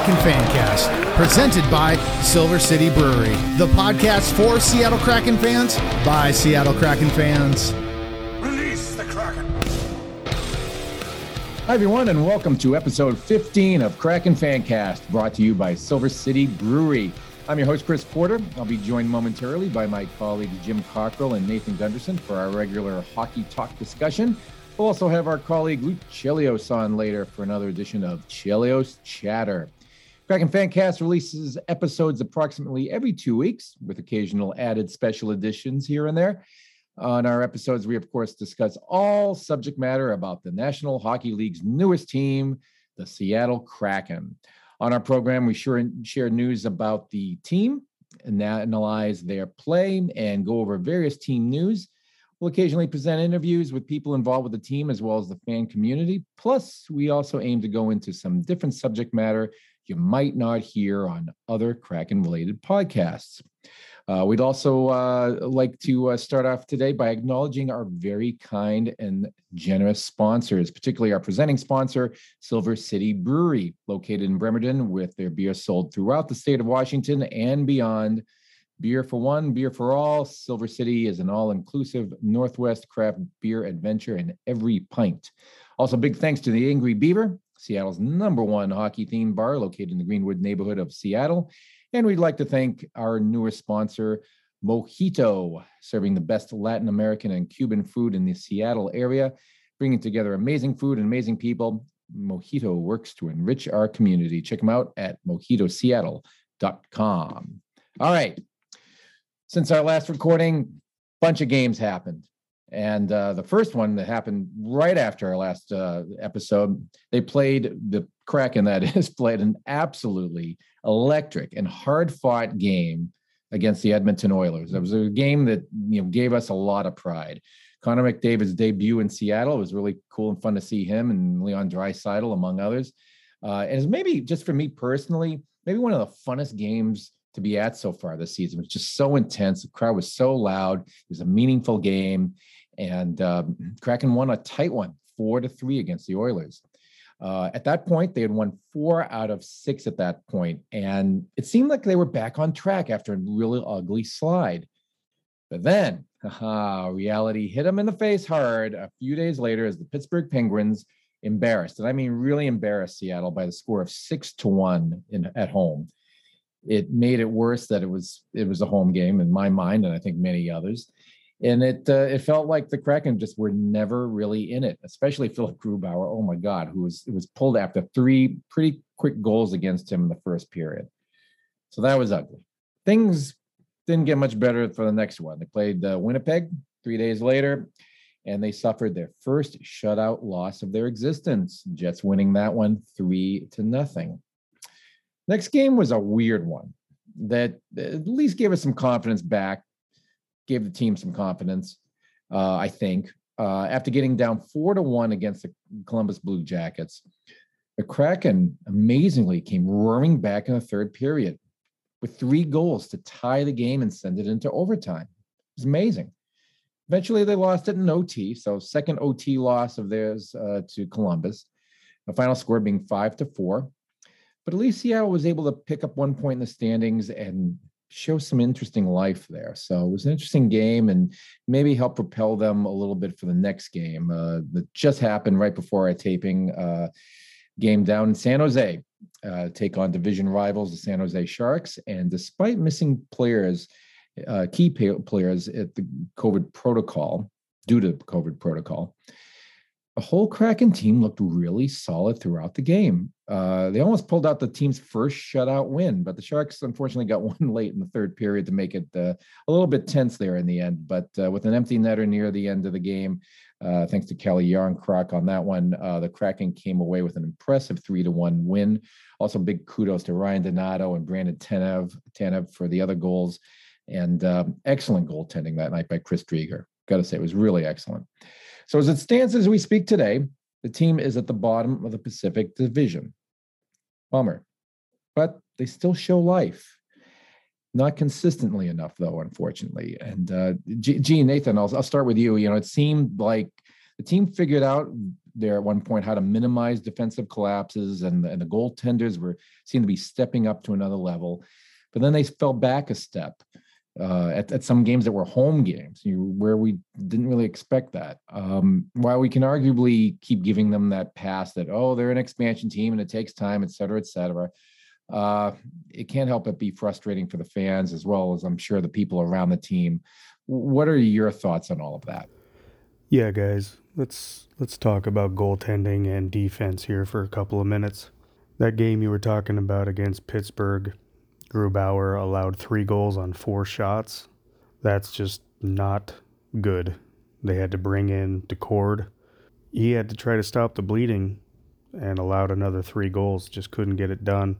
Kraken Fancast, presented by Silver City Brewery, the podcast for Seattle Kraken fans by Seattle Kraken fans. Release the Kraken. Hi, everyone, and welcome to episode 15 of Kraken Fancast, brought to you by Silver City Brewery. I'm your host, Chris Porter. I'll be joined momentarily by my colleagues Jim Cockrell and Nathan Gunderson for our regular hockey talk discussion. We'll also have our colleague Luke Chelios on later for another edition of Chelios Chatter. Kraken Fancast releases episodes approximately every two weeks with occasional added special editions here and there. On our episodes, we of course discuss all subject matter about the National Hockey League's newest team, the Seattle Kraken. On our program, we sure share news about the team and analyze their play and go over various team news. We'll occasionally present interviews with people involved with the team as well as the fan community. Plus, we also aim to go into some different subject matter you might not hear on other Kraken related podcasts. Uh, we'd also uh, like to uh, start off today by acknowledging our very kind and generous sponsors, particularly our presenting sponsor, Silver City Brewery, located in Bremerton, with their beer sold throughout the state of Washington and beyond. Beer for one, beer for all. Silver City is an all inclusive Northwest craft beer adventure in every pint. Also, big thanks to the Angry Beaver, Seattle's number one hockey themed bar located in the Greenwood neighborhood of Seattle. And we'd like to thank our newest sponsor, Mojito, serving the best Latin American and Cuban food in the Seattle area, bringing together amazing food and amazing people. Mojito works to enrich our community. Check them out at mojitoseattle.com. All right, since our last recording, bunch of games happened. And uh, the first one that happened right after our last uh, episode, they played the Kraken, that is, played an absolutely electric and hard fought game against the Edmonton Oilers. It was a game that you know gave us a lot of pride. Connor McDavid's debut in Seattle was really cool and fun to see him and Leon Draisaitl, among others. Uh, and it's maybe just for me personally, maybe one of the funnest games to be at so far this season. It was just so intense. The crowd was so loud. It was a meaningful game, and um, Kraken won a tight one, four to three against the Oilers. Uh, at that point, they had won four out of six at that point, and it seemed like they were back on track after a really ugly slide. But then, haha, reality hit them in the face hard a few days later as the Pittsburgh Penguins embarrassed, and I mean really embarrassed Seattle by the score of six to one in, at home it made it worse that it was it was a home game in my mind and i think many others and it uh, it felt like the kraken just were never really in it especially philip grubauer. Oh my god who was was pulled after three pretty quick goals against him in the first period. So that was ugly. Things didn't get much better for the next one. They played uh, winnipeg three days later and they suffered their first shutout loss of their existence. Jets winning that one three to nothing. Next game was a weird one that at least gave us some confidence back, gave the team some confidence, uh, I think. Uh, after getting down four to one against the Columbus Blue Jackets, the Kraken amazingly came roaring back in the third period with three goals to tie the game and send it into overtime. It was amazing. Eventually, they lost it in OT, so second OT loss of theirs uh, to Columbus. The final score being five to four. But at least Seattle was able to pick up one point in the standings and show some interesting life there. So it was an interesting game and maybe help propel them a little bit for the next game uh, that just happened right before our taping uh, game down in San Jose. Uh, take on division rivals, the San Jose Sharks. And despite missing players, uh, key players at the COVID protocol, due to COVID protocol, the whole Kraken team looked really solid throughout the game. Uh, they almost pulled out the team's first shutout win, but the Sharks unfortunately got one late in the third period to make it uh, a little bit tense there in the end. But uh, with an empty netter near the end of the game, uh, thanks to Kelly Jarnkrok on that one, uh, the Kraken came away with an impressive three to one win. Also, big kudos to Ryan Donato and Brandon Tanev, Tanev for the other goals, and um, excellent goaltending that night by Chris Driedger. Got to say, it was really excellent. So as it stands as we speak today, the team is at the bottom of the Pacific Division. Bummer. But they still show life. Not consistently enough, though, unfortunately. And uh, Gene, Nathan, I'll, I'll start with you. You know, it seemed like the team figured out there at one point how to minimize defensive collapses, and, and the goaltenders were seemed to be stepping up to another level. But then they fell back a step uh, at, at some games that were home games you, where we didn't really expect that. Um, while we can arguably keep giving them that pass that, oh, they're an expansion team and it takes time, et cetera, et cetera, uh, it can't help but be frustrating for the fans as well as I'm sure the people around the team. What are your thoughts on all of that? Yeah, guys, let's let's talk about goaltending and defense here for a couple of minutes. That game you were talking about against Pittsburgh, Grubauer allowed three goals on four shots. That's just not good. They had to bring in Daccord. He had to try to stop the bleeding and allowed another three goals. Just couldn't get it done.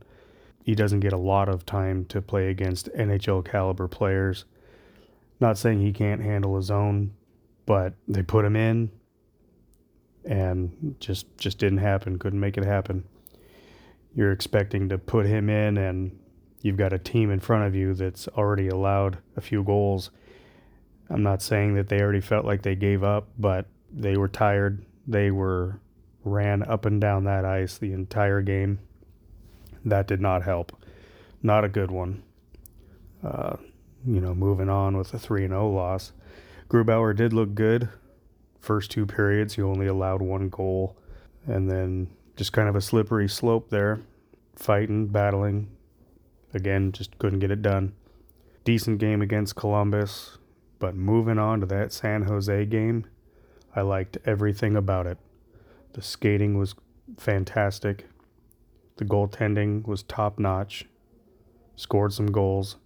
He doesn't get a lot of time to play against NHL caliber players. Not saying he can't handle his own, but they put him in and just just didn't happen. Couldn't make it happen. You're expecting to put him in and you've got a team in front of you that's already allowed a few goals. I'm not saying that they already felt like they gave up, but they were tired. They were ran up and down that ice the entire game. That did not help. Not a good one. Uh, you know, moving on with a 3 0 loss. Grubauer did look good. First two periods, he only allowed one goal. And then just kind of a slippery slope there. Fighting, battling. Again, just couldn't get it done. Decent game against Columbus. But moving on to that San Jose game, I liked everything about it. The skating was fantastic. The goaltending was top notch. Scored some goals.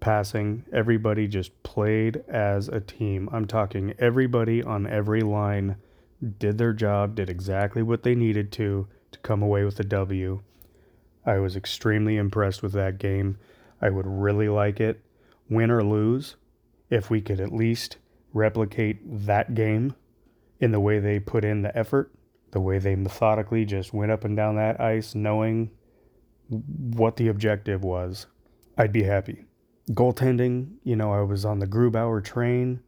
Passing, everybody just played as a team. I'm talking everybody on every line did their job, did exactly what they needed to to come away with a W. I was extremely impressed with that game. I would really like it, win or lose, if we could at least replicate that game in the way they put in the effort the way they methodically just went up and down that ice knowing what the objective was, I'd be happy. Goaltending, you know, I was on the Grubauer train.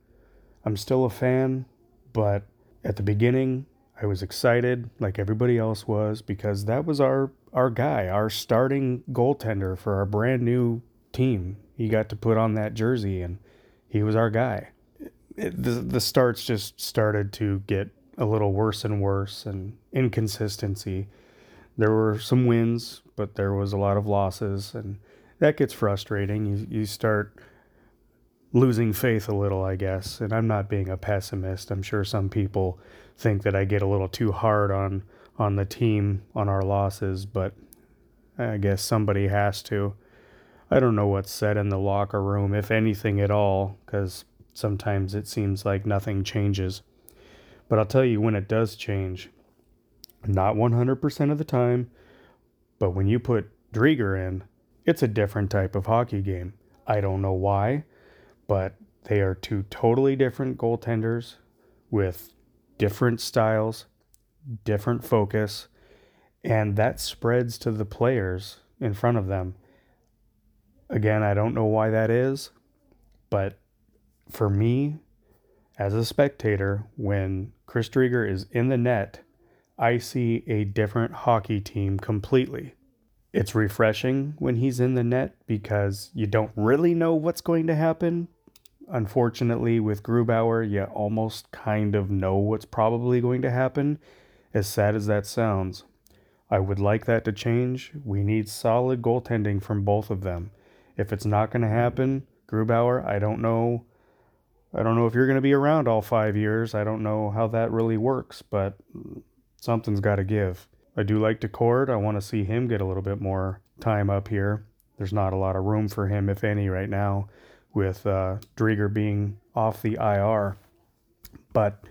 I'm still a fan, but at the beginning, I was excited like everybody else was because that was our our guy, our starting goaltender for our brand new team. He got to put on that jersey and he was our guy. It, the the starts just started to get a little worse and worse and inconsistency. There were some wins, but there was a lot of losses, and that gets frustrating. You, you start losing faith a little, I guess. And I'm not being a pessimist. I'm sure some people think that I get a little too hard on on the team on our losses, but I guess somebody has to. I don't know what's said in the locker room, if anything at all, because sometimes it seems like nothing changes. But I'll tell you when it does change, not 100% of the time, but when you put Driedger in, it's a different type of hockey game. I don't know why, but they are two totally different goaltenders with different styles, different focus, and that spreads to the players in front of them. Again, I don't know why that is, but for me, as a spectator, when Chris Driedger is in the net, I see a different hockey team completely. It's refreshing when he's in the net because you don't really know what's going to happen. Unfortunately, with Grubauer, you almost kind of know what's probably going to happen, as sad as that sounds. I would like that to change. We need solid goaltending from both of them. If it's not going to happen, Grubauer, I don't know I don't know if you're going to be around all five years. I don't know how that really works, but something's got to give. I do like Daccord. I want to see him get a little bit more time up here. There's not a lot of room for him, if any, right now, with uh, Driedger being off the IR. But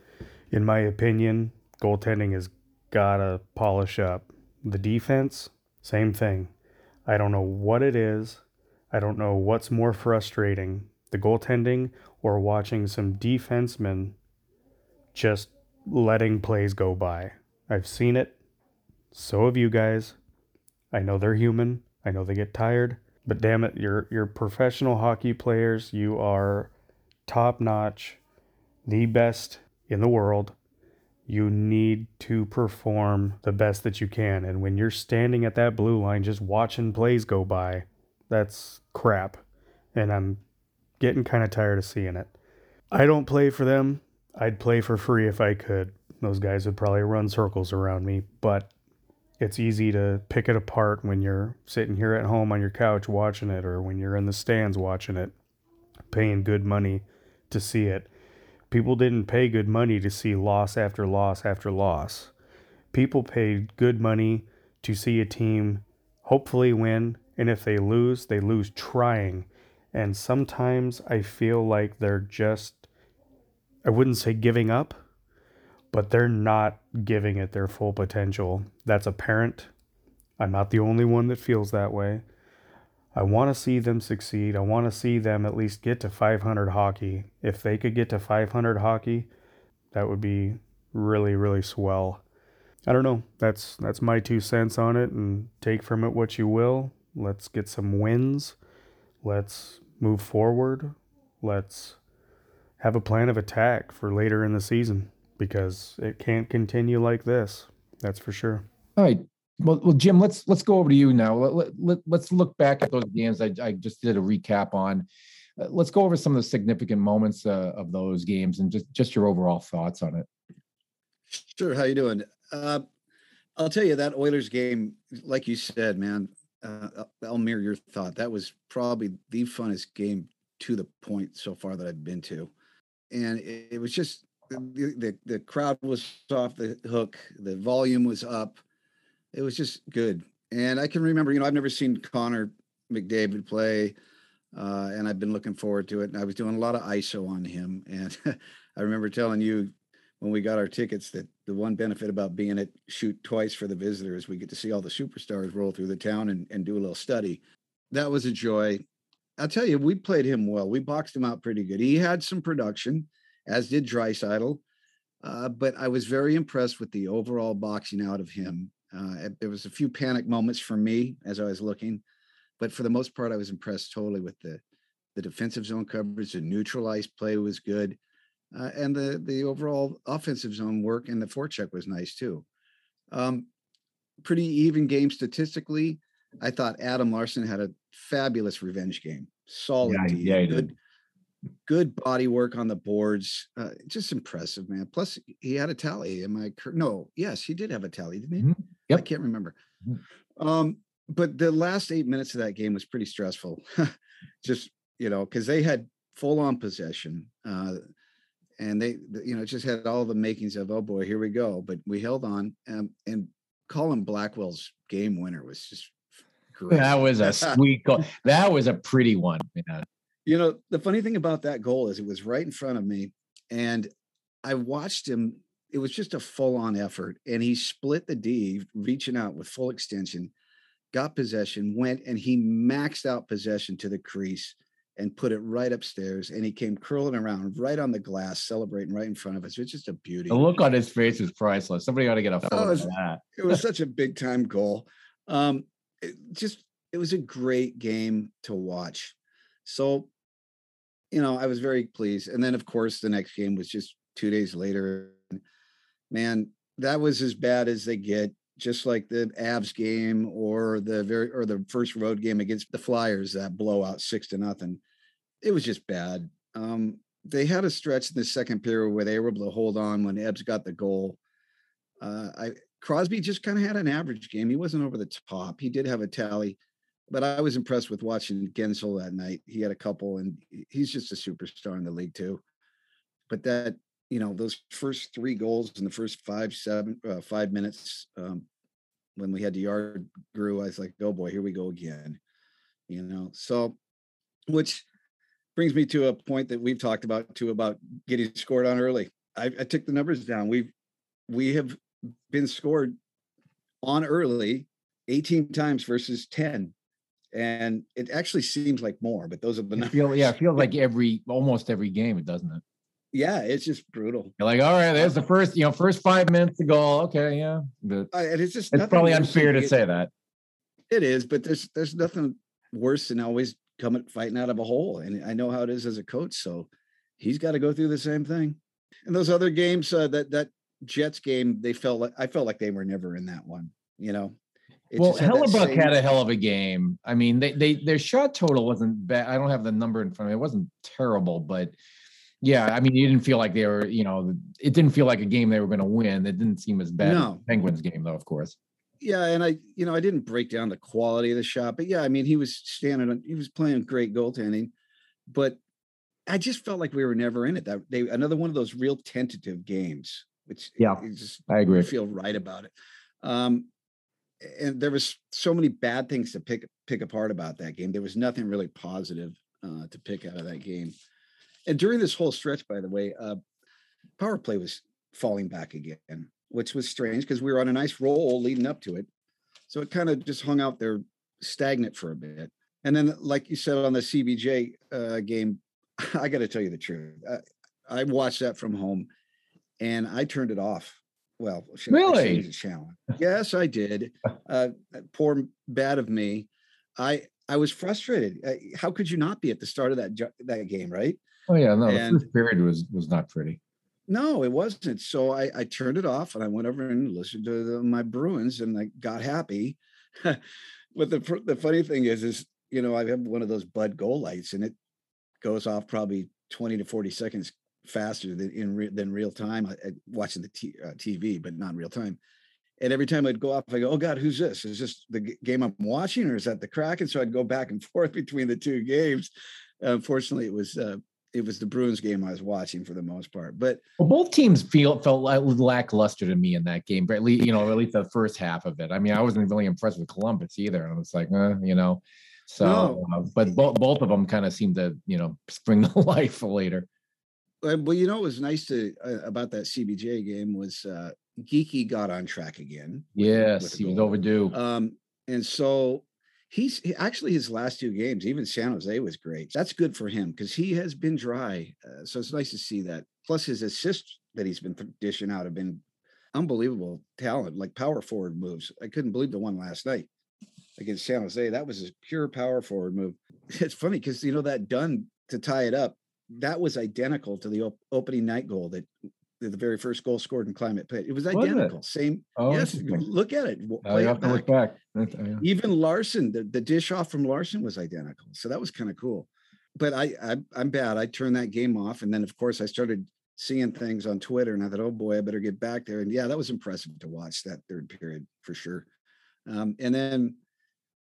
in my opinion, goaltending has got to polish up. The defense, same thing. I don't know what it is. I don't know what's more frustrating the goaltending or watching some defensemen just letting plays go by. I've seen it. So have you guys. I know they're human. I know they get tired. But damn it, you're you're professional hockey players. You are top notch, the best in the world. You need to perform the best that you can. And when you're standing at that blue line just watching plays go by, that's crap. And I'm getting kind of tired of seeing it. I don't play for them. I'd play for free if I could. Those guys would probably run circles around me, but it's easy to pick it apart when you're sitting here at home on your couch watching it or when you're in the stands watching it, paying good money to see it. People didn't pay good money to see loss after loss after loss. People paid good money to see a team hopefully win, and if they lose, they lose trying. And sometimes I feel like they're just, I wouldn't say giving up, but they're not giving it their full potential. That's apparent. I'm not the only one that feels that way. I want to see them succeed. I want to see them at least get to 500 hockey. If they could get to 500 hockey, that would be really really swell. I don't know. That's that's my two cents on it and take from it what you will. Let's get some wins. Let's move forward. Let's have a plan of attack for later in the season because it can't continue like this. That's for sure. All right. Well, well, Jim, let's let's go over to you now. Let, let, let's look back at those games I, I just did a recap on. Uh, let's go over some of the significant moments uh, of those games and just just your overall thoughts on it. Sure. How you doing? Uh, I'll tell you that Oilers game, like you said, man. Uh, I'll mirror your thought. That was probably the funnest game to the point so far that I've been to, and it, it was just the, the the crowd was off the hook. The volume was up. It was just good. And I can remember, you know, I've never seen Connor McDavid play, uh, and I've been looking forward to it. And I was doing a lot of ISO on him. And I remember telling you when we got our tickets that the one benefit about being at shoot twice for the visitor is we get to see all the superstars roll through the town and, and do a little study. That was a joy. I'll tell you, we played him well. We boxed him out pretty good. He had some production as did Draisaitl. Uh, but I was very impressed with the overall boxing out of him. Uh, there was a few panic moments for me as I was looking, but for the most part, I was impressed totally with the the defensive zone coverage. The neutralized play was good, uh, and the the overall offensive zone work and the forecheck was nice too. Um, pretty even game statistically. I thought Adam Larsson had a fabulous revenge game. Solid, Yeah, yeah, he good, did. Good body work on the boards. Uh, just impressive, man. Plus, he had a tally. Am I no? Yes, he did have a tally, didn't he? Mhm. I can't remember. Mhm. Um, but the last eight minutes of that game was pretty stressful. just you know, because they had full on possession, uh, and they, you know, just had all the makings of oh boy, here we go. But we held on, um, and Colin Blackwell's game winner was just great. That was a sweet goal. That was a pretty one. Yeah. You know, the funny thing about that goal is it was right in front of me, and I watched him. It was just a full on effort, and he split the D, reaching out with full extension, got possession, went and he maxed out possession to the crease and put it right upstairs. And he came curling around right on the glass, celebrating right in front of us. It's just a beauty. The look on his face is priceless. Somebody ought to get a photo it's- of that. it was such a big time goal. Um, it just it was a great game to watch. So, you know, I was very pleased. And then of course the next game was just two days later. Man, that was as bad as they get, just like the Avs game or the very or the first road game against the Flyers, that blowout six to nothing. It was just bad. Um, they had a stretch in the second period where they were able to hold on when Ebbs got the goal. Uh, I Crosby just kind of had an average game. He wasn't over the top. He did have a tally, but I was impressed with watching Guentzel that night. He had a couple, and he's just a superstar in the league too. But that you know those first three goals in the first five seven uh, five minutes um, when we had the yard grew, I was like, oh boy, here we go again. You know, so which brings me to a point that we've talked about too about getting scored on early. I, I took the numbers down. We've we have been scored on early 18 times versus 10 and it actually seems like more but those are the It numbers feel, yeah, it feels like every almost every game, it doesn't it? yeah it's just brutal You're like, all right, there's the first, you know, first five minutes to goal. Okay, yeah. But and it's just it's probably unfair to say that. it is but there's there's nothing worse than always coming fighting out of a hole and i know how it is as a coach so he's got to go through the same thing and those other games uh, that that Jets game, they felt like I felt like they were never in that one. You know. It well, Hellebuyck same- had a hell of a game. I mean, they they their shot total wasn't bad. I don't have the number in front of me. It wasn't terrible, but yeah, I mean, you didn't feel like they were, you know, it didn't feel like a game they were going to win. It didn't seem as bad No. the Penguins game, though. Of course. Yeah, and I, you know, I didn't break down the quality of the shot, but yeah, I mean, he was standing, on, he was playing great goaltending, but I just felt like we were never in it. That they another one of those real tentative games, which Yeah, just I agree. feel right about it. Um, and there was so many bad things to pick pick apart about that game. There was nothing really positive uh, to pick out of that game. And during this whole stretch, by the way, uh, power play was falling back again, which was strange because we were on a nice roll leading up to it. So it kind of just hung out there stagnant for a bit. And then, like you said on the CBJ uh, game, I got to tell you the truth. I, I watched that from home and I turned it off. Well, should I- I Really? the channel. Yes, I did. Uh, poor bad of me. I I was frustrated. Uh, how could you not be at the start of that jo- that game, right? Oh yeah, no, the first period was was not pretty. No, it wasn't. So I, I turned it off and I went over and listened to the, my Bruins and I got happy. but the the funny thing is, is you know I have one of those Bud goal lights and it goes off probably twenty to forty seconds faster than in re- than real time. I, I watching the t- uh, TV, but not in real time. And every time I'd go off, I go, "Oh God, who's this? Is this the g- game I'm watching, or is that the Kraken?" So I'd go back and forth between the two games. Unfortunately, it was uh, it was the Bruins game I was watching for the most part. But Well, both teams feel felt like lackluster to me in that game, but at least you know, at least the first half of it. I mean, I wasn't really impressed with Columbus either, and I was like, uh, you know. So, No. uh, but both both of them kind of seemed to, you know, spring to life later. Uh, well, you know, what was nice to uh, about that CBJ game was uh, Geeky got on track again. with- Yes, with he was overdue. Um, and so he's he- actually his last two games, even San Jose was great. That's good for him because he has been dry. Uh, so it's nice to see that. Plus his assists that he's been dishing out have been unbelievable talent, like power forward moves. I couldn't believe the one last night against San Jose. That was a pure power forward move. It's funny because you know that done to tie it up. That was identical to the op- opening night goal that the very first goal scored in Climate Pledge. It was it? identical. Same. Oh, yes. Look at it. w- play you it have to look back. That's- oh. Even Larsson, the, the dish off from Larsson was identical. So that was kind of cool. But I, I I'm bad. I turned that game off. And then of course I started seeing things on Twitter and I thought, oh boy, I better get back there. And yeah, that was impressive to watch that third period for sure. Um, and then,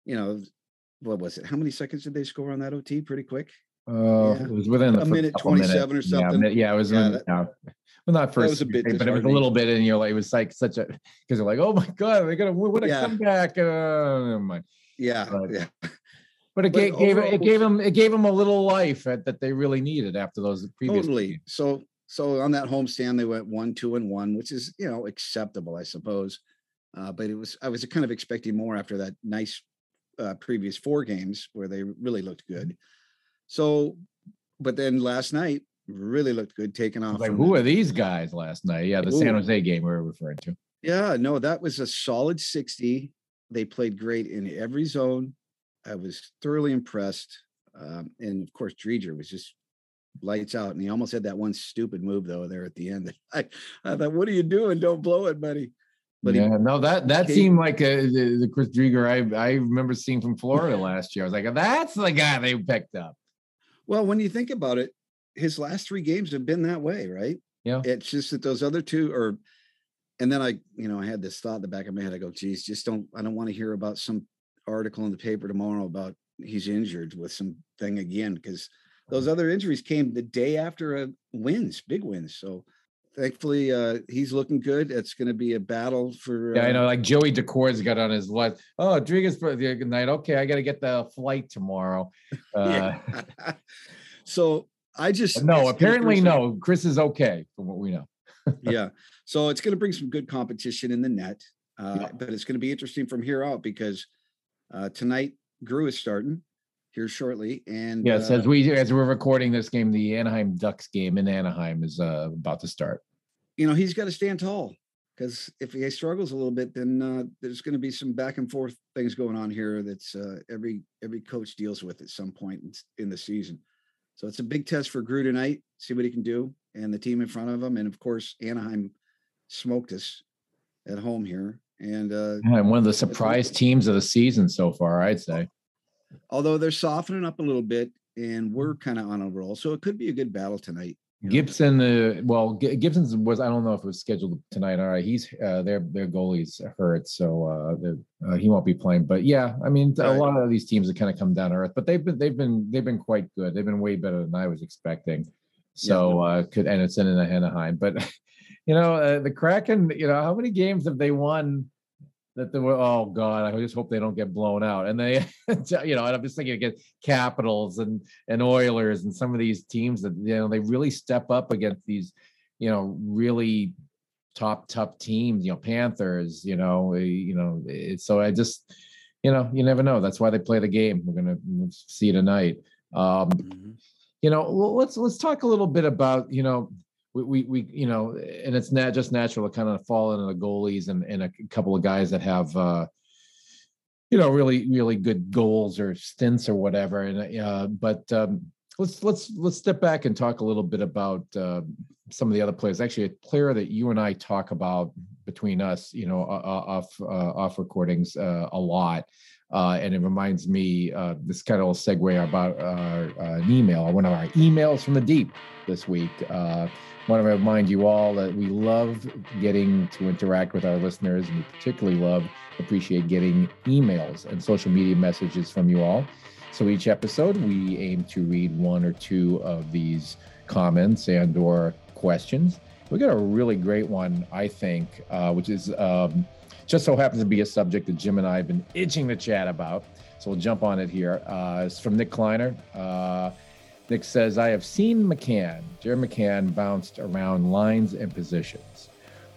you know, what was it? How many seconds did they score on that OT? Pretty quick. Uh, Yeah. It was within A minute couple minutes. 27 or Yeah, something. mi- Yeah, it was. Yeah, in- that- yeah. Well, not first, a bit but it was a little bit, and you're like, it was like such a because they're like, oh my god, they're gonna what a Yeah. comeback. Uh, never mind. Yeah. Right. Yeah. But it But gave, it gave them it gave them a little life that, that they really needed after those previous. Totally. games. So so on that homestand, they went one, two, and one, which is you know acceptable, I suppose. Uh, but it was I was kind of expecting more after that nice uh, previous four games where they really looked good. So, but then last night really looked good, taking off. Like, who the- are these guys last night? Yeah, the San Jose game we were referring to. Yeah, no, that was a solid 60. They played great in every zone. I was thoroughly impressed. Um, and of course, Driedger was just lights out. And he almost had that one stupid move though there at the end. I, I thought, what are you doing? Don't blow it, buddy. But he- yeah, no, that that he- seemed like a, the, the Chris Driedger I I remember seeing from Florida last year. I was like, that's the guy they picked up. Well, when you think about it, his last three games have been that way, right? Yeah. It's just that those other two are, and then I, you know, I had this thought in the back of my head. I go, geez, just don't, I don't want to hear about some article in the paper tomorrow about he's injured with some thing again, because those mm-hmm. other injuries came the day after a wins, big wins. So thankfully, uh, he's looking good. It's going to be a battle for, Yeah, I uh, know. Like Joey Daccord's got on his what? Oh, for the good night. Okay, I got to get the flight tomorrow. Uh, so I just, no, apparently some- no. Chris is okay from what we know. yeah. So it's going to bring some good competition in the net. Uh, Yeah. But it's going to be interesting from here out because uh, tonight Grew is starting here shortly. And Yes, uh, as we as we're recording this game, the Anaheim Ducks game in Anaheim is uh, about to start. you know, he's got to stand tall because if he struggles a little bit, then uh, there's going to be some back and forth things going on here. That's uh, every every coach deals with at some point in, in the season. So it's a big test for Grew tonight. See what he can do and the team in front of him, and of course Anaheim smoked us at home here. And uh, and one of the surprise teams of the season so far, I'd say. Although they're softening up a little bit, and we're kind of on a roll, so it could be a good battle tonight. Gibson, uh, well, G- Gibson's was I don't know if it was scheduled tonight. All right, he's uh, their their goalie's hurt, so uh, uh, he won't be playing. But yeah, I mean, a lot of these teams have kind of come down to earth, but they've been they've been they've been quite good. They've been way better than I was expecting. So uh, could and it's in Anaheim, but you know uh, the Kraken. You know how many games have they won? That they were oh god i just hope they don't get blown out and they you know and i'm just thinking against capitals and and oilers and some of these teams that you know they really step up against these you know really top tough teams you know panthers you know eh, you know so i just you know you never know that's why they play the game we're gonna see tonight um mm-hmm. you know let's let's talk a little bit about you know we, we, we you know, and it's not just natural to kind of fall into the goalies and, and a couple of guys that have, uh, you know, really, really good goals or stints or whatever. And, uh, but, um, let's, let's, let's step back and talk a little bit about, uh, some of the other players. Actually, a player that you and I talk about between us, you know, off, uh, off recordings, uh, a lot. Uh, and it reminds me uh, this kind of segue about uh, an email, one of our emails from the deep this week. Uh, want to remind you all that we love getting to interact with our listeners, and we particularly love, appreciate getting emails and social media messages from you all. So each episode, we aim to read one or two of these comments and or questions. We got a really great one, I think, uh, which is um, just so happens to be a subject that Jim and I have been itching to chat about. So we'll jump on it here. Uh, it's from Nick Kleiner. Uh, Nick says, I have seen McCann, Jared McCann, bounced around lines and positions.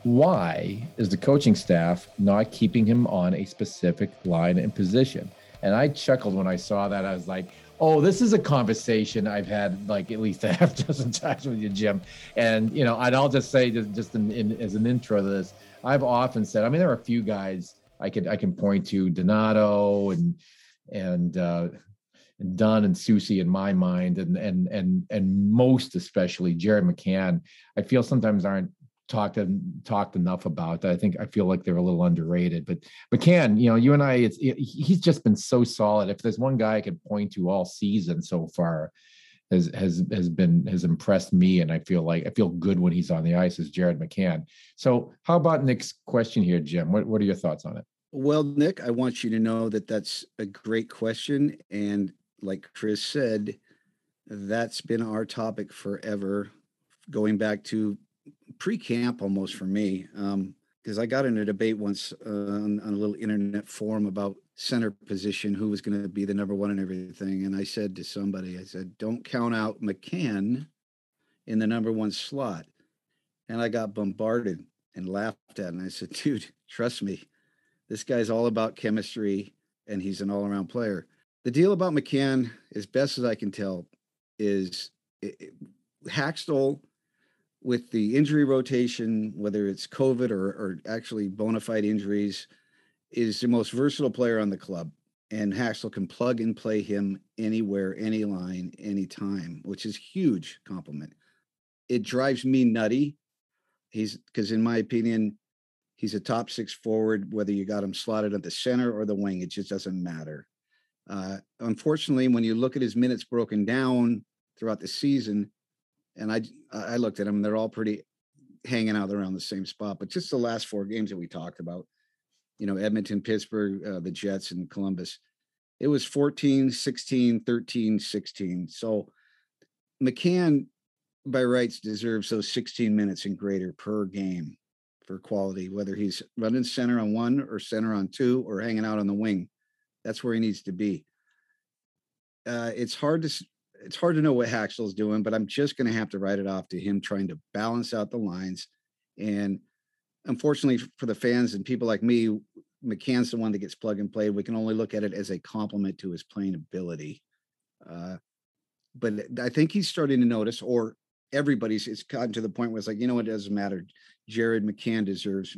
Why is the coaching staff not keeping him on a specific line and position? And I chuckled when I saw that. I was like, oh, this is a conversation I've had like at least a half dozen times with you, Jim. And, you know, and I'll just say, just, just in, in, as an intro to this, I've often said, I mean, there are a few guys I could I can point to, Donato and and uh, and Dunn and Soucy in my mind, and and and and most especially Jared McCann, I feel sometimes aren't talked talked enough about. I think I feel like they're a little underrated. But McCann, you know, you and I, it's it, he's just been so solid. If there's one guy I could point to all season so far, has has has been has impressed me, and I feel like I feel good when he's on the ice. Is Jared McCann? So how about Nick's question here, Jim? What what are your thoughts on it? Well, Nick, I want you to know that that's a great question, and like Chris said, that's been our topic forever, going back to pre-camp almost for me. because um, I got in a debate once uh, on, on, a little internet forum about center position, who was going to be the number one and everything. And I said to somebody, I said, don't count out McCann in the number one slot. And I got bombarded and laughed at. And I said, dude, trust me, this guy's all about chemistry and he's an all around player the deal about McCann, as best as I can tell, is Hakstol with the injury rotation, whether it's COVID or, or actually bona fide injuries, is the most versatile player on the club. And Hakstol can plug and play him anywhere, any line, anytime, which is huge compliment. It drives me nutty. He's because in my opinion, he's a top six forward, whether you got him slotted at the center or the wing, it just doesn't matter. Uh, unfortunately, when you look at his minutes broken down throughout the season, and I I looked at them, they're all pretty hanging out around the same spot. But just the last four games that we talked about, you know, Edmonton, Pittsburgh, uh, the Jets, and Columbus, it was 14, 16, 13, 16. So McCann, by rights, deserves those 16 minutes and greater per game for quality, whether he's running center on one or center on two or hanging out on the wing. That's where he needs to be. Uh, it's hard to it's hard to know what Hakstol's doing, but I'm just going to have to write it off to him trying to balance out the lines. And unfortunately for the fans and people like me, McCann's the one that gets plug and play. We can only look at it as a compliment to his playing ability. Uh, but I think he's starting to notice, or everybody's it's gotten to the point where it's like, you know, it doesn't matter. Jared McCann deserves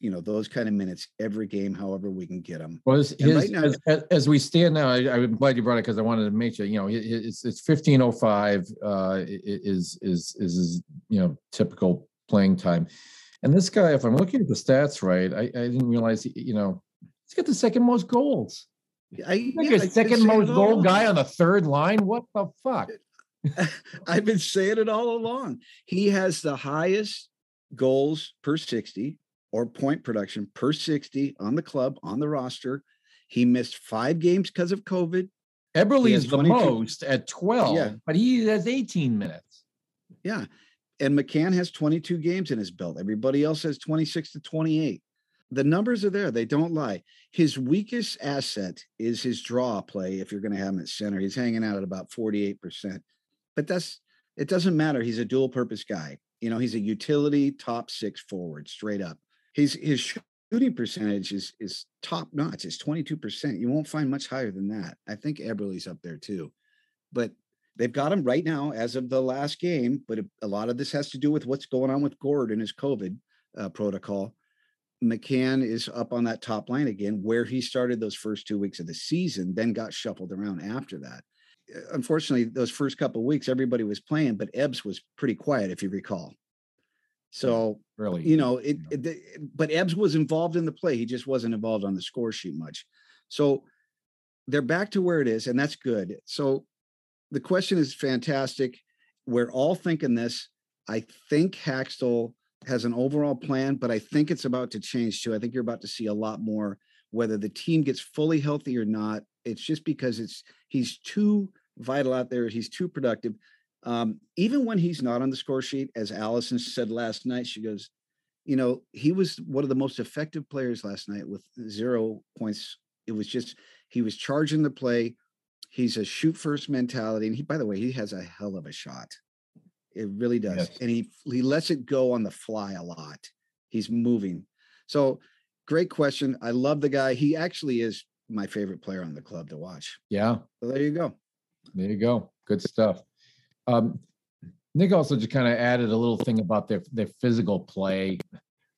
you know those kind of minutes every game, however we can get them. Well, his, right now, as, as, we stand now, I, am glad you brought it because I wanted to make sure. You know, it's it's 15:05 uh, is is is his you know typical playing time. And this guy, if I'm looking at the stats right, I, I didn't realize, he, you know, he's got the second most goals. I, Like yeah, second most goal guy on the third line. What the fuck? I've been saying it all along. He has the highest goals per 60 or point production per 60 on the club, on the roster. He missed five games because of COVID. Eberle is the 22 most at 12, Yeah. but he has 18 minutes. Yeah. And McCann has 22 games in his belt. Everybody else has 26 to 28. The numbers are there. They don't lie. His weakest asset is his draw play. If you're going to have him at center, he's hanging out at about 48%. But that's, it doesn't matter. He's a dual purpose guy. You know, he's a utility top six forward straight up. His, his shooting percentage is, is top notch. It's 22%. You won't find much higher than that. I think Eberle's up there too. But they've got him right now as of the last game, but a lot of this has to do with what's going on with Gourde and his COVID uh, protocol. McCann is up on that top line again, where he started those first two weeks of the season, then got shuffled around after that. Uh, Unfortunately, those first couple of weeks, everybody was playing, but Ebbs was pretty quiet, if you recall. So Really, you know it, it but ebbs was involved in the play he just wasn't involved on the score sheet much so they're back to where it is and that's good so the question is fantastic. We're all thinking this. I think Hakstol has an overall plan but i think it's about to change too. I think you're about to see a lot more. Whether the team gets fully healthy or not it's just because it's he's too vital out there. He's too productive. Um, even when he's not on the score sheet, as Allison said last night, she goes, you know, he was one of the most effective players last night with zero points. It was just he was charging the play. He's a shoot first mentality, and he, by the way, he has a hell of a shot. It really does, Yes. and he he lets it go on the fly a lot. He's moving. So, great question. I love the guy. He actually is my favorite player on the club to watch. yeah. So there you go. There you go. Good stuff. Um, Nick also just kind of added a little thing about their their physical play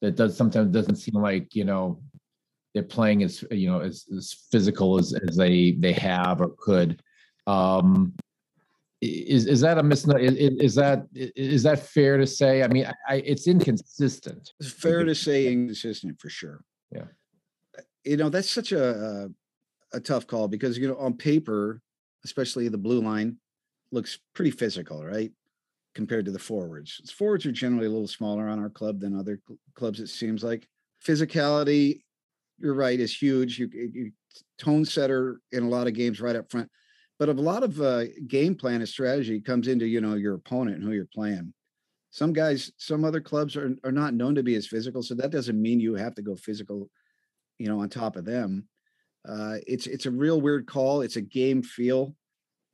that does sometimes doesn't seem like you know they're playing as you know as, as physical as, as they they have or could. Um, is is that a mis? Is, is that that fair to say? I mean, I, I it's inconsistent. It's fair to say inconsistent for sure. Yeah. You know, that's such a, a a tough call because you know on paper, especially the blue line, looks pretty physical, right? Compared to the forwards. Forwards are generally a little smaller on our club than other cl- clubs, it seems like. Physicality, you're right, is huge. You, you tone setter in a lot of games right up front. But a lot of uh, game plan and strategy comes into, you know, your opponent and who you're playing some guys some other clubs are, are not known to be as physical so that doesn't mean you have to go physical you know on top of them uh it's it's a real weird call it's a game feel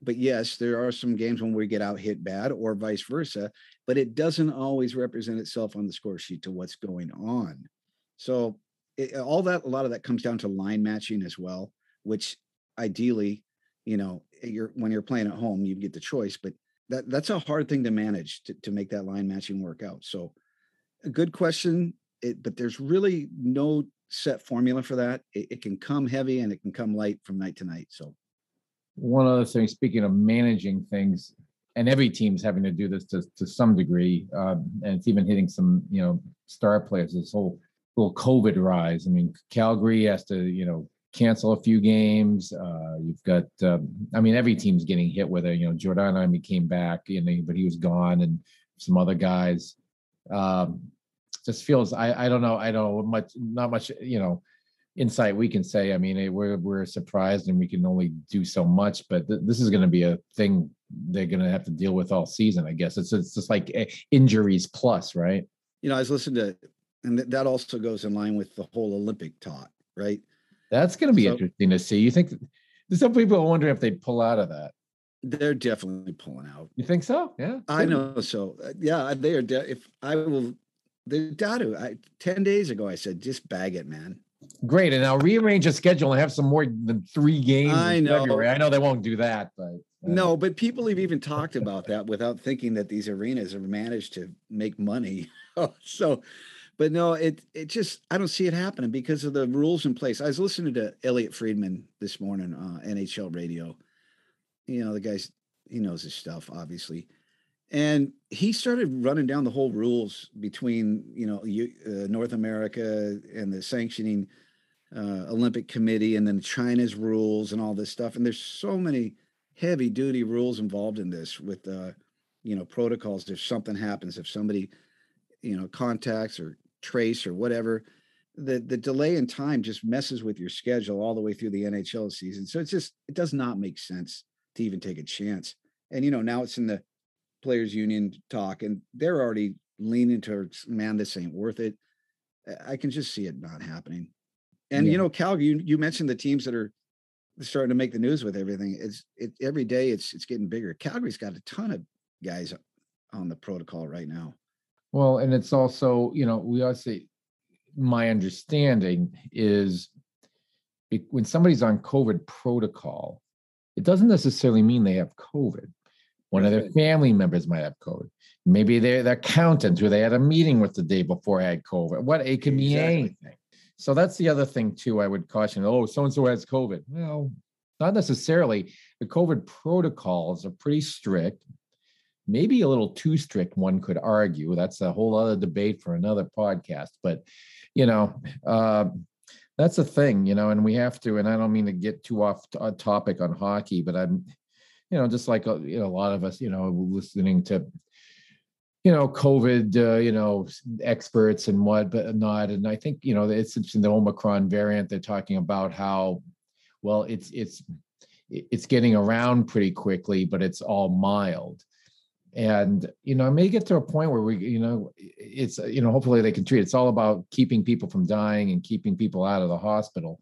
but yes there are some games when we get out hit bad or vice versa but it doesn't always represent itself on the score sheet to what's going on so it, all that a lot of that comes down to line matching as well which ideally you know you're when you're playing at home you get the choice but that that's a hard thing to manage to, to make that line matching work out. So a good question, it, but there's really no set formula for that. It, it can come heavy and it can come light from night to night. So One other thing, speaking of managing things, and every team's having to do this to, to some degree, uh, and it's even hitting some, you know, star players. This whole little COVID rise. I mean, Calgary has to, you know, cancel a few games. Uh, you've got, um, I mean, every team's getting hit with it. You know, Jordan, I mean, came back, you know, but he was gone, and some other guys. Um, just feels, I, I don't know, I don't know much, not much, you know, insight we can say. I mean, we're we're surprised, and we can only do so much. But th- this is going to be a thing they're going to have to deal with all season. I guess it's it's just like eh, injuries plus, right? you know, I was listening to, and th- that also goes in line with the whole Olympic talk, right? That's going to be So- interesting to see. You think some people are wondering if they'd pull out of that? They're definitely pulling out. You think so? Yeah, I know. So uh, yeah, they are. De- if I will, they got to. I ten days ago I said just bag it, man. Great, and I'll rearrange a schedule and have some more than three games. I know. February. I know they won't do that, but uh, No, but people have even talked about that without thinking that these arenas have managed to make money. so, but no, it it just I don't see it happening because of the rules in place. I was listening to Elliotte Friedman this morning, uh, NHL radio. You know, the guy's he knows his stuff, obviously. and he started running down the whole rules between you know you, uh, North America and the sanctioning uh, Olympic Committee, and then China's rules and all this stuff. And there's so many heavy duty rules involved in this with uh, you know protocols. If something happens, if somebody you know contacts or trace or whatever, the the delay in time just messes with your schedule all the way through the NHL season. So it's just it does not make sense to even take a chance. And you know now it's in the players union talk, and they're already leaning towards man, this ain't worth it. I can just see it not happening. And Yeah. you know, Calgary, you, you mentioned the teams that are starting to make the news with everything. It's it every day it's it's getting bigger. Calgary's got a ton of guys on the protocol right now. Well, and it's also, you know, we also, my understanding is when somebody's on COVID protocol, it doesn't necessarily mean they have COVID. One of their family members might have COVID. Maybe their their accountant who they had a meeting with the day before had COVID. What it can be Exactly. anything. So that's the other thing too. I would caution. Oh, so and so has COVID. Well, not necessarily. The COVID protocols are pretty strict maybe a little too strict one could argue. That's a whole other debate for another podcast but you know uh, that's a thing you know and we have to and i don't mean to get too off t- uh, topic on hockey but i'm you know just like uh, you know a lot of us you know listening to you know covid uh, you know experts and what but not and i think you know it's, it's in the omicron variant they're talking about how well it's it's it's getting around pretty quickly but it's all mild and you know it may get to a point where we you know it's you know hopefully they can treat it's all about keeping people from dying and keeping people out of the hospital.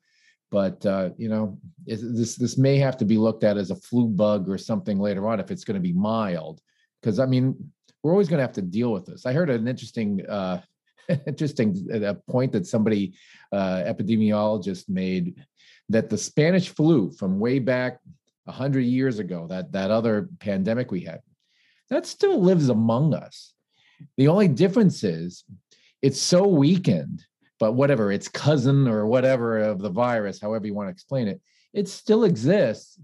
But uh, you know this this may have to be looked at as a flu bug or something later on if it's going to be mild. Because i mean we're always going to have to deal with this. I heard an interesting uh interesting uh, point that somebody uh epidemiologist made that the spanish flu from way back 100 years ago that that other pandemic we had that still lives among us. The only difference is it's so weakened, but whatever, its cousin or whatever of the virus, however you want to explain it, it still exists.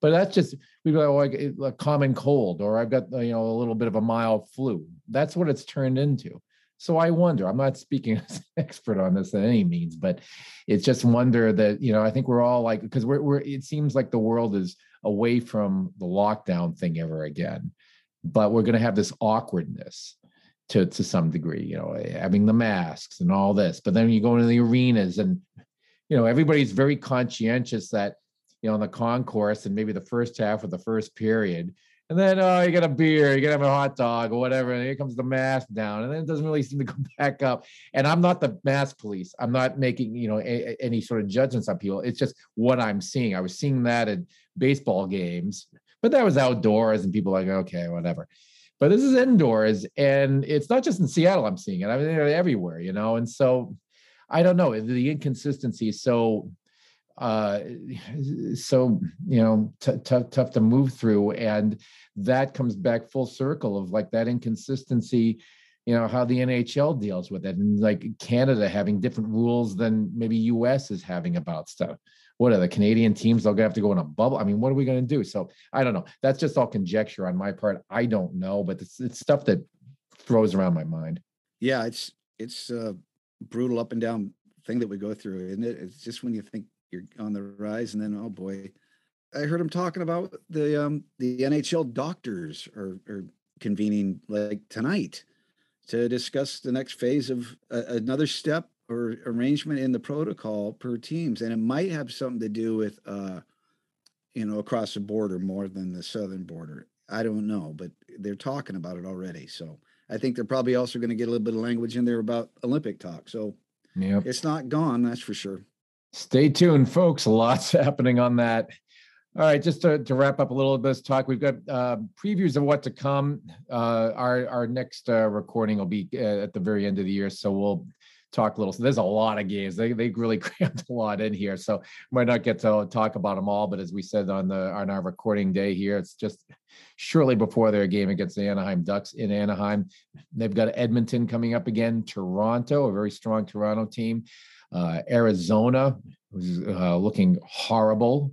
But that's just we go like a common cold, or I've got uh, you know a little bit of a mild flu. That's what it's turned into. So I wonder. I'm not speaking as an expert on this in any means, but it's just wonder that you know I think we're all like because we're we're it seems like the world is away from the lockdown thing ever again but we're going to have this awkwardness to to some degree you know eh, having the masks and all this but then you go into the arenas and you know everybody's very conscientious that you know in the concourse and maybe the first half of the first period and then oh you get a beer you get have a hot dog or whatever and here comes the mask down and then it doesn't really seem to go back up and i'm not the mask police i'm not making you know a, a- any sort of judgments on people it's just what i'm seeing i was seeing that at baseball games but that was outdoors and people like okay whatever. But this is indoors and it's not just in seattle i'm seeing it i mean everywhere you know and so i don't know the inconsistency is so uh so you know t- tough tough to move through and that comes back full circle of like that inconsistency you know how the nhl deals with it and like canada having different rules than maybe us is having about stuff what are the Canadian teams? Gonna have to go in a bubble. I mean, what are we gonna do? So I don't know. That's just all conjecture on my part. I don't know, but it's it's stuff that throws around my mind. Yeah, it's it's a brutal up and down thing that we go through, isn't it? It's just when you think you're on the rise, and then oh boy, I heard him talking about the um the NHL doctors are are convening like tonight to discuss the next phase of a, another step or arrangement in the protocol per teams, and it might have something to do with uh you know across the border more than the southern border. I don't know, but they're talking about it already, so. I think they're probably also going to get a little bit of language in there about Olympic talk. So Yeah. it's not gone, that's for sure. Stay tuned, folks. Lots happening on that. All right, just to, to wrap up a little of this talk, we've got uh, previews of what to come. Uh, our our next uh, recording will be uh, at the very end of the year, so we'll talk a little. So there's a lot of games. They they really crammed a lot in here, so might not get to talk about them all. But as we said on the on our recording day here, it's just shortly before their game against the Anaheim Ducks in Anaheim. They've got Edmonton coming up again, Toronto, a very strong Toronto team, uh, Arizona, who's uh, looking horrible.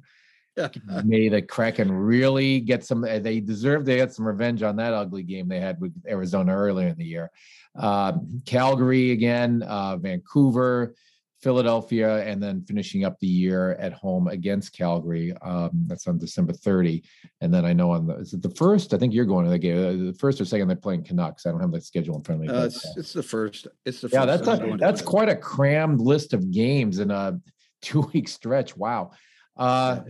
may the Kraken really get some. uh, They deserve to get some revenge on that ugly game they had with Arizona earlier in the year. Uh, Calgary again, uh, Vancouver, Philadelphia, and then finishing up the year at home against Calgary. Um, that's on December 30. And then I know on the is it the first? I think you're going to the game. Uh, the first or second, they're playing Canucks. I don't have the schedule in front of me. Uh, it's, uh, it's the first. It's the yeah, first. that's a, that's quite a crammed list of games in a two week stretch. Wow. Uh,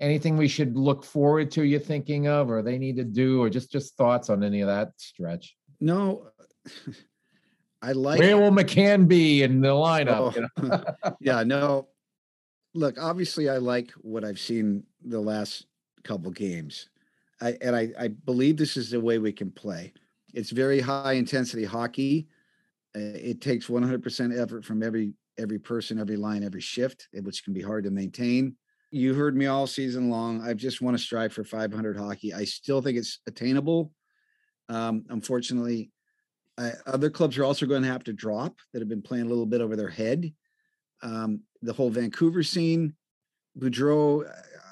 anything we should look forward to? You thinking of, or they need to do, or just just thoughts on any of that stretch? No, I like. Where will McCann be in the lineup? you know? Oh, yeah, no. Look, obviously, I like what I've seen the last couple games, I and I, I believe this is the way we can play. It's very high intensity hockey. Uh, it takes 100% effort from every every person, every line, every shift, eh, which can be hard to maintain. You heard me all season long. I just want to strive for 500 hockey. I still think it's attainable. Um, unfortunately, uh, other clubs are also going to have to drop that have been playing a little bit over their head. Um, the whole Vancouver scene, Boudreau,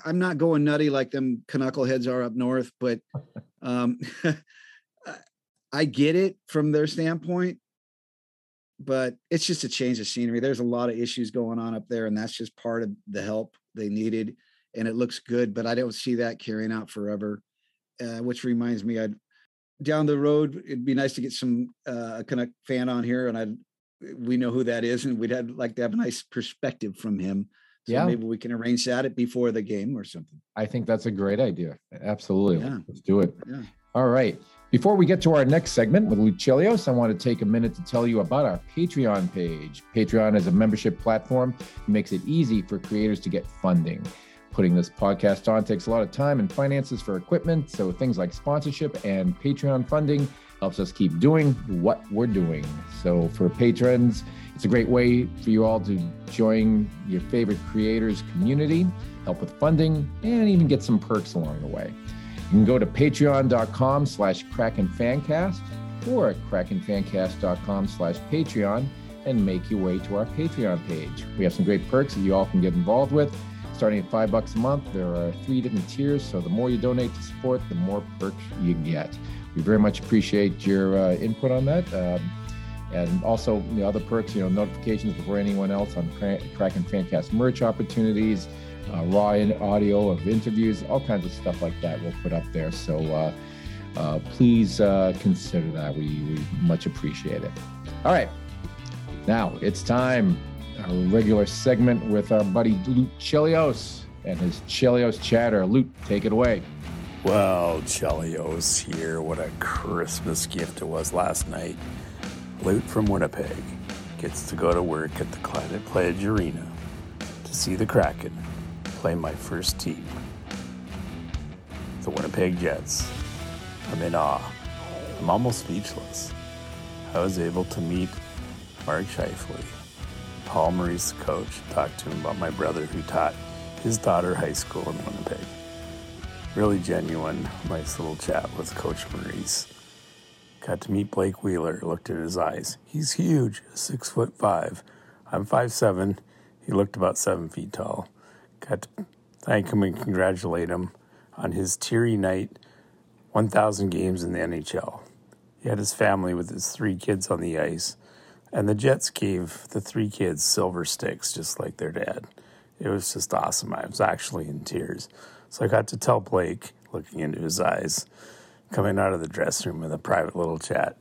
I'm not going nutty like them knuckleheads are up north, but um, I- I get it from their standpoint. But it's just a change of scenery. There's a lot of issues going on up there, and that's just part of the help they needed. And it looks good, but I don't see that carrying out forever. Uh, which reminds me, I'd down the road, it'd be nice to get some uh, a Canuck fan on here, and I we know who that is, and we'd have like to have a nice perspective from him. So Yeah. maybe we can arrange that at before the game or something. I think that's a great idea. Absolutely. Yeah. Let's do it. Yeah. All right. Before we get to our next segment with Luke Chelios, I want to take a minute to tell you about our Patreon page. Patreon is a membership platform that makes it easy for creators to get funding. Putting this podcast on takes a lot of time and finances for equipment, so things like sponsorship and Patreon funding helps us keep doing what we're doing. So for patrons, it's a great way for you all to join your favorite creators community, help with funding, and even get some perks along the way. You can go to patreon.com slash krakenfancast or at krakenfancast.com slash patreon and make your way to our Patreon page. We have some great perks that you all can get involved with. Starting at five bucks a month, there are three different tiers. So the more you donate to support, the more perks you get. We very much appreciate your uh, input on that. Um, and also the other perks, you know, notifications before anyone else on Kra- Kraken Fancast merch opportunities, uh, raw audio of interviews, all kinds of stuff like that we'll put up there. So uh, uh, please uh, consider that. We, we much appreciate it. All right. Now it's time, our regular segment with our buddy Luke Chelios and his Chelios chatter. Luke, take it away. Well, Chelios here. What a Christmas gift it was last night. Loot from Winnipeg gets to go to work at the Planet Pledge Arena to see the Kraken play my first team, the Winnipeg Jets. I'm in awe. I'm almost speechless. I was able to meet Mark Scheifele, Paul Maurice, the coach, talk to him about my brother who taught his daughter high school in Winnipeg really genuine, nice little chat with Coach Maurice. Got to meet Blake Wheeler, looked at his eyes. He's huge, six foot five. I'm five seven. He looked about seven feet tall. Got to thank him and congratulate him on his teary night, 1,000 games in the NHL. He had his family with his three kids on the ice, and the Jets gave the three kids silver sticks just like their dad. It was just awesome. I was actually in tears. So I got to tell Blake, looking into his eyes, coming out of the dressing room with a private little chat.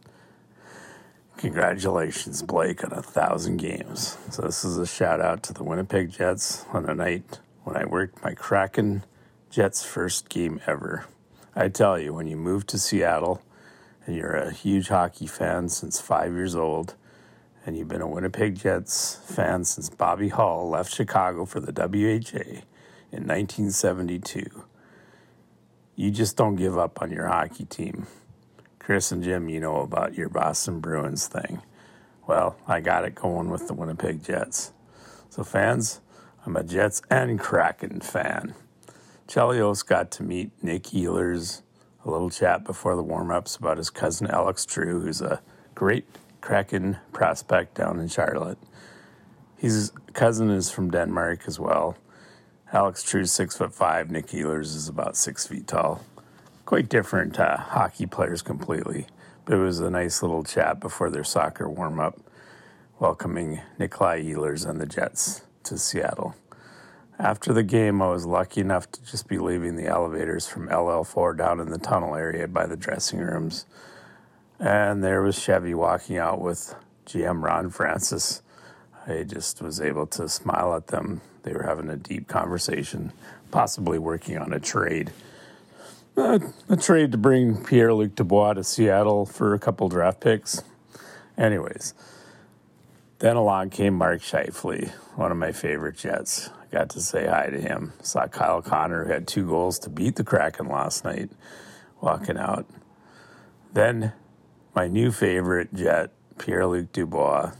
Congratulations, Blake, on a thousand games. So this is a shout out to the Winnipeg Jets on a night when I worked my Kraken Jets first game ever. I tell you, when you move to Seattle and you're a huge hockey fan since five years old, and you've been a Winnipeg Jets fan since Bobby Hull left Chicago for the WHA in 1972. You just don't give up on your hockey team. Chris and Jim, you know about your Boston Bruins thing. Well, I got it going with the Winnipeg Jets. So, fans, I'm a Jets and Kraken fan. Chelios got to meet Nick Ehlers, a little chat before the warm ups about his cousin Alex True, who's a great Kraken prospect down in Charlotte. His cousin is from Denmark as well. Alex True's six foot five. Nick Ehlers is about six feet tall. Quite different uh, hockey players completely. But it was a nice little chat before their soccer warm up, welcoming Nikolai Ehlers and the Jets to Seattle. After the game, I was lucky enough to just be leaving the elevators from LL4 down in the tunnel area by the dressing rooms. And there was Chevy walking out with GM Ron Francis. I just was able to smile at them. They were having a deep conversation, possibly working on a trade. Uh, a trade to bring Pierre Luc Dubois to Seattle for a couple draft picks. Anyways, then along came Mark Scheifele, one of my favorite Jets. I got to say hi to him. Saw Kyle Connor, who had two goals to beat the Kraken last night, walking out. Then my new favorite Jet, Pierre Luc Dubois,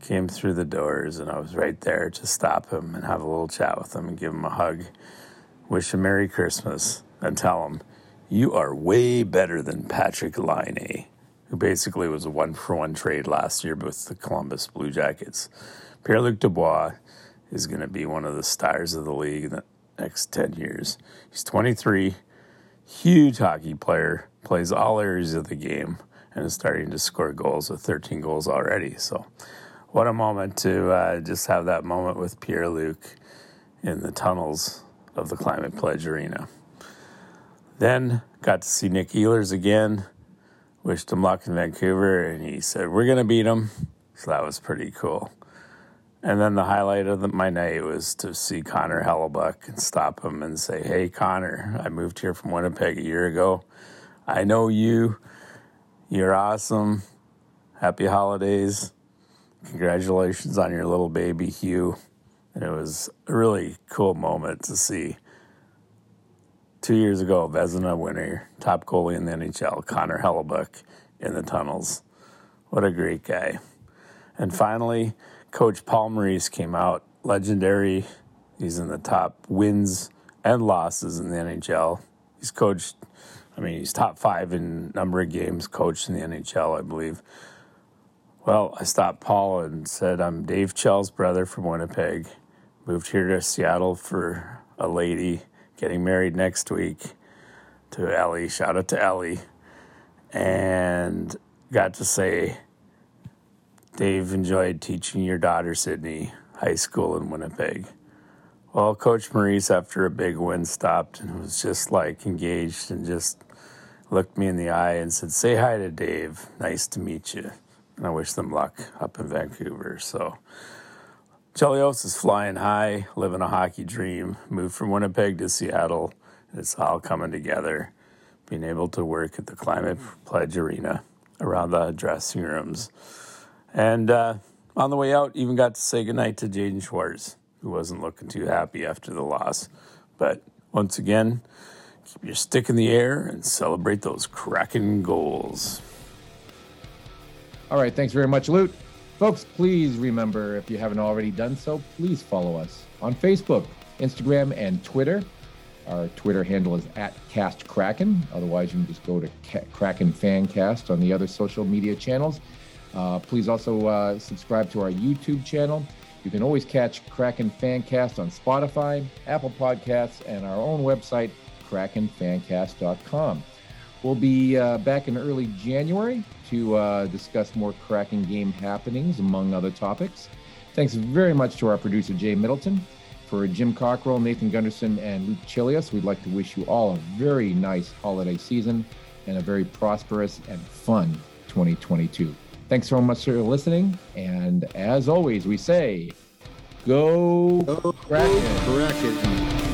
came through the doors, and I was right there to stop him and have a little chat with him and give him a hug, wish him Merry Christmas, and tell him, You are way better than Patrik Laine, who basically was a one for one trade last year with the Columbus Blue Jackets. Pierre Luc Dubois is going to be one of the stars of the league in the next 10 years. He's 23, huge hockey player, plays all areas of the game, and is starting to score goals with 13 goals already. So, what a moment to uh, just have that moment with Pierre Luc in the tunnels of the Climate Pledge Arena. Then got to see Nick Ehlers again. Wished him luck in Vancouver, and he said, We're going to beat him. So that was pretty cool. And then the highlight of the, my night was to see Connor Hellebuyck and stop him and say, Hey, Connor, I moved here from Winnipeg a year ago. I know you. You're awesome. Happy holidays. Congratulations on your little baby, Hugh. And it was a really cool moment to see. Two years ago, Vezina winner, top goalie in the NHL, Connor Hellebuyck in the tunnels. What a great guy. And finally, Coach Paul Maurice came out, legendary. He's in the top wins and losses in the NHL. He's coached, I mean, he's top five in number of games coached in the NHL, I believe. Well, I stopped Paul and said, I'm Dave Chell's brother from Winnipeg. Moved here to Seattle for a lady, getting married next week to Ellie. Shout out to Ellie. And got to say, Dave enjoyed teaching your daughter, Sydney, high school in Winnipeg. Well, Coach Maurice, after a big win, stopped and was just like engaged and just looked me in the eye and said, Say hi to Dave. Nice to meet you and I wish them luck up in Vancouver. So, Chelios is flying high, living a hockey dream, moved from Winnipeg to Seattle. It's all coming together. Being able to work at the Climate Pledge Arena around the dressing rooms. And uh, on the way out, even got to say goodnight to Jaden Schwartz, who wasn't looking too happy after the loss. But once again, keep your stick in the air and celebrate those Kraken goals. All right, thanks very much, Lute. Folks, please remember if you haven't already done so, please follow us on Facebook, Instagram, and Twitter. Our Twitter handle is at Cast Kraken. Otherwise, you can just go to Kraken Fancast on the other social media channels. Uh, please also uh, subscribe to our YouTube channel. You can always catch Kraken Fancast on Spotify, Apple Podcasts, and our own website, krakenfancast.com. We'll be uh, back in early January to uh, discuss more Kraken game happenings, among other topics. Thanks very much to our producer, Jay Middleton. For Jim Cockrell, Nathan Gunderson, and Luke Chelios, we'd like to wish you all a very nice holiday season and a very prosperous and fun 2022. Thanks so much for listening. And as always, we say, go, Go Kraken. Kraken.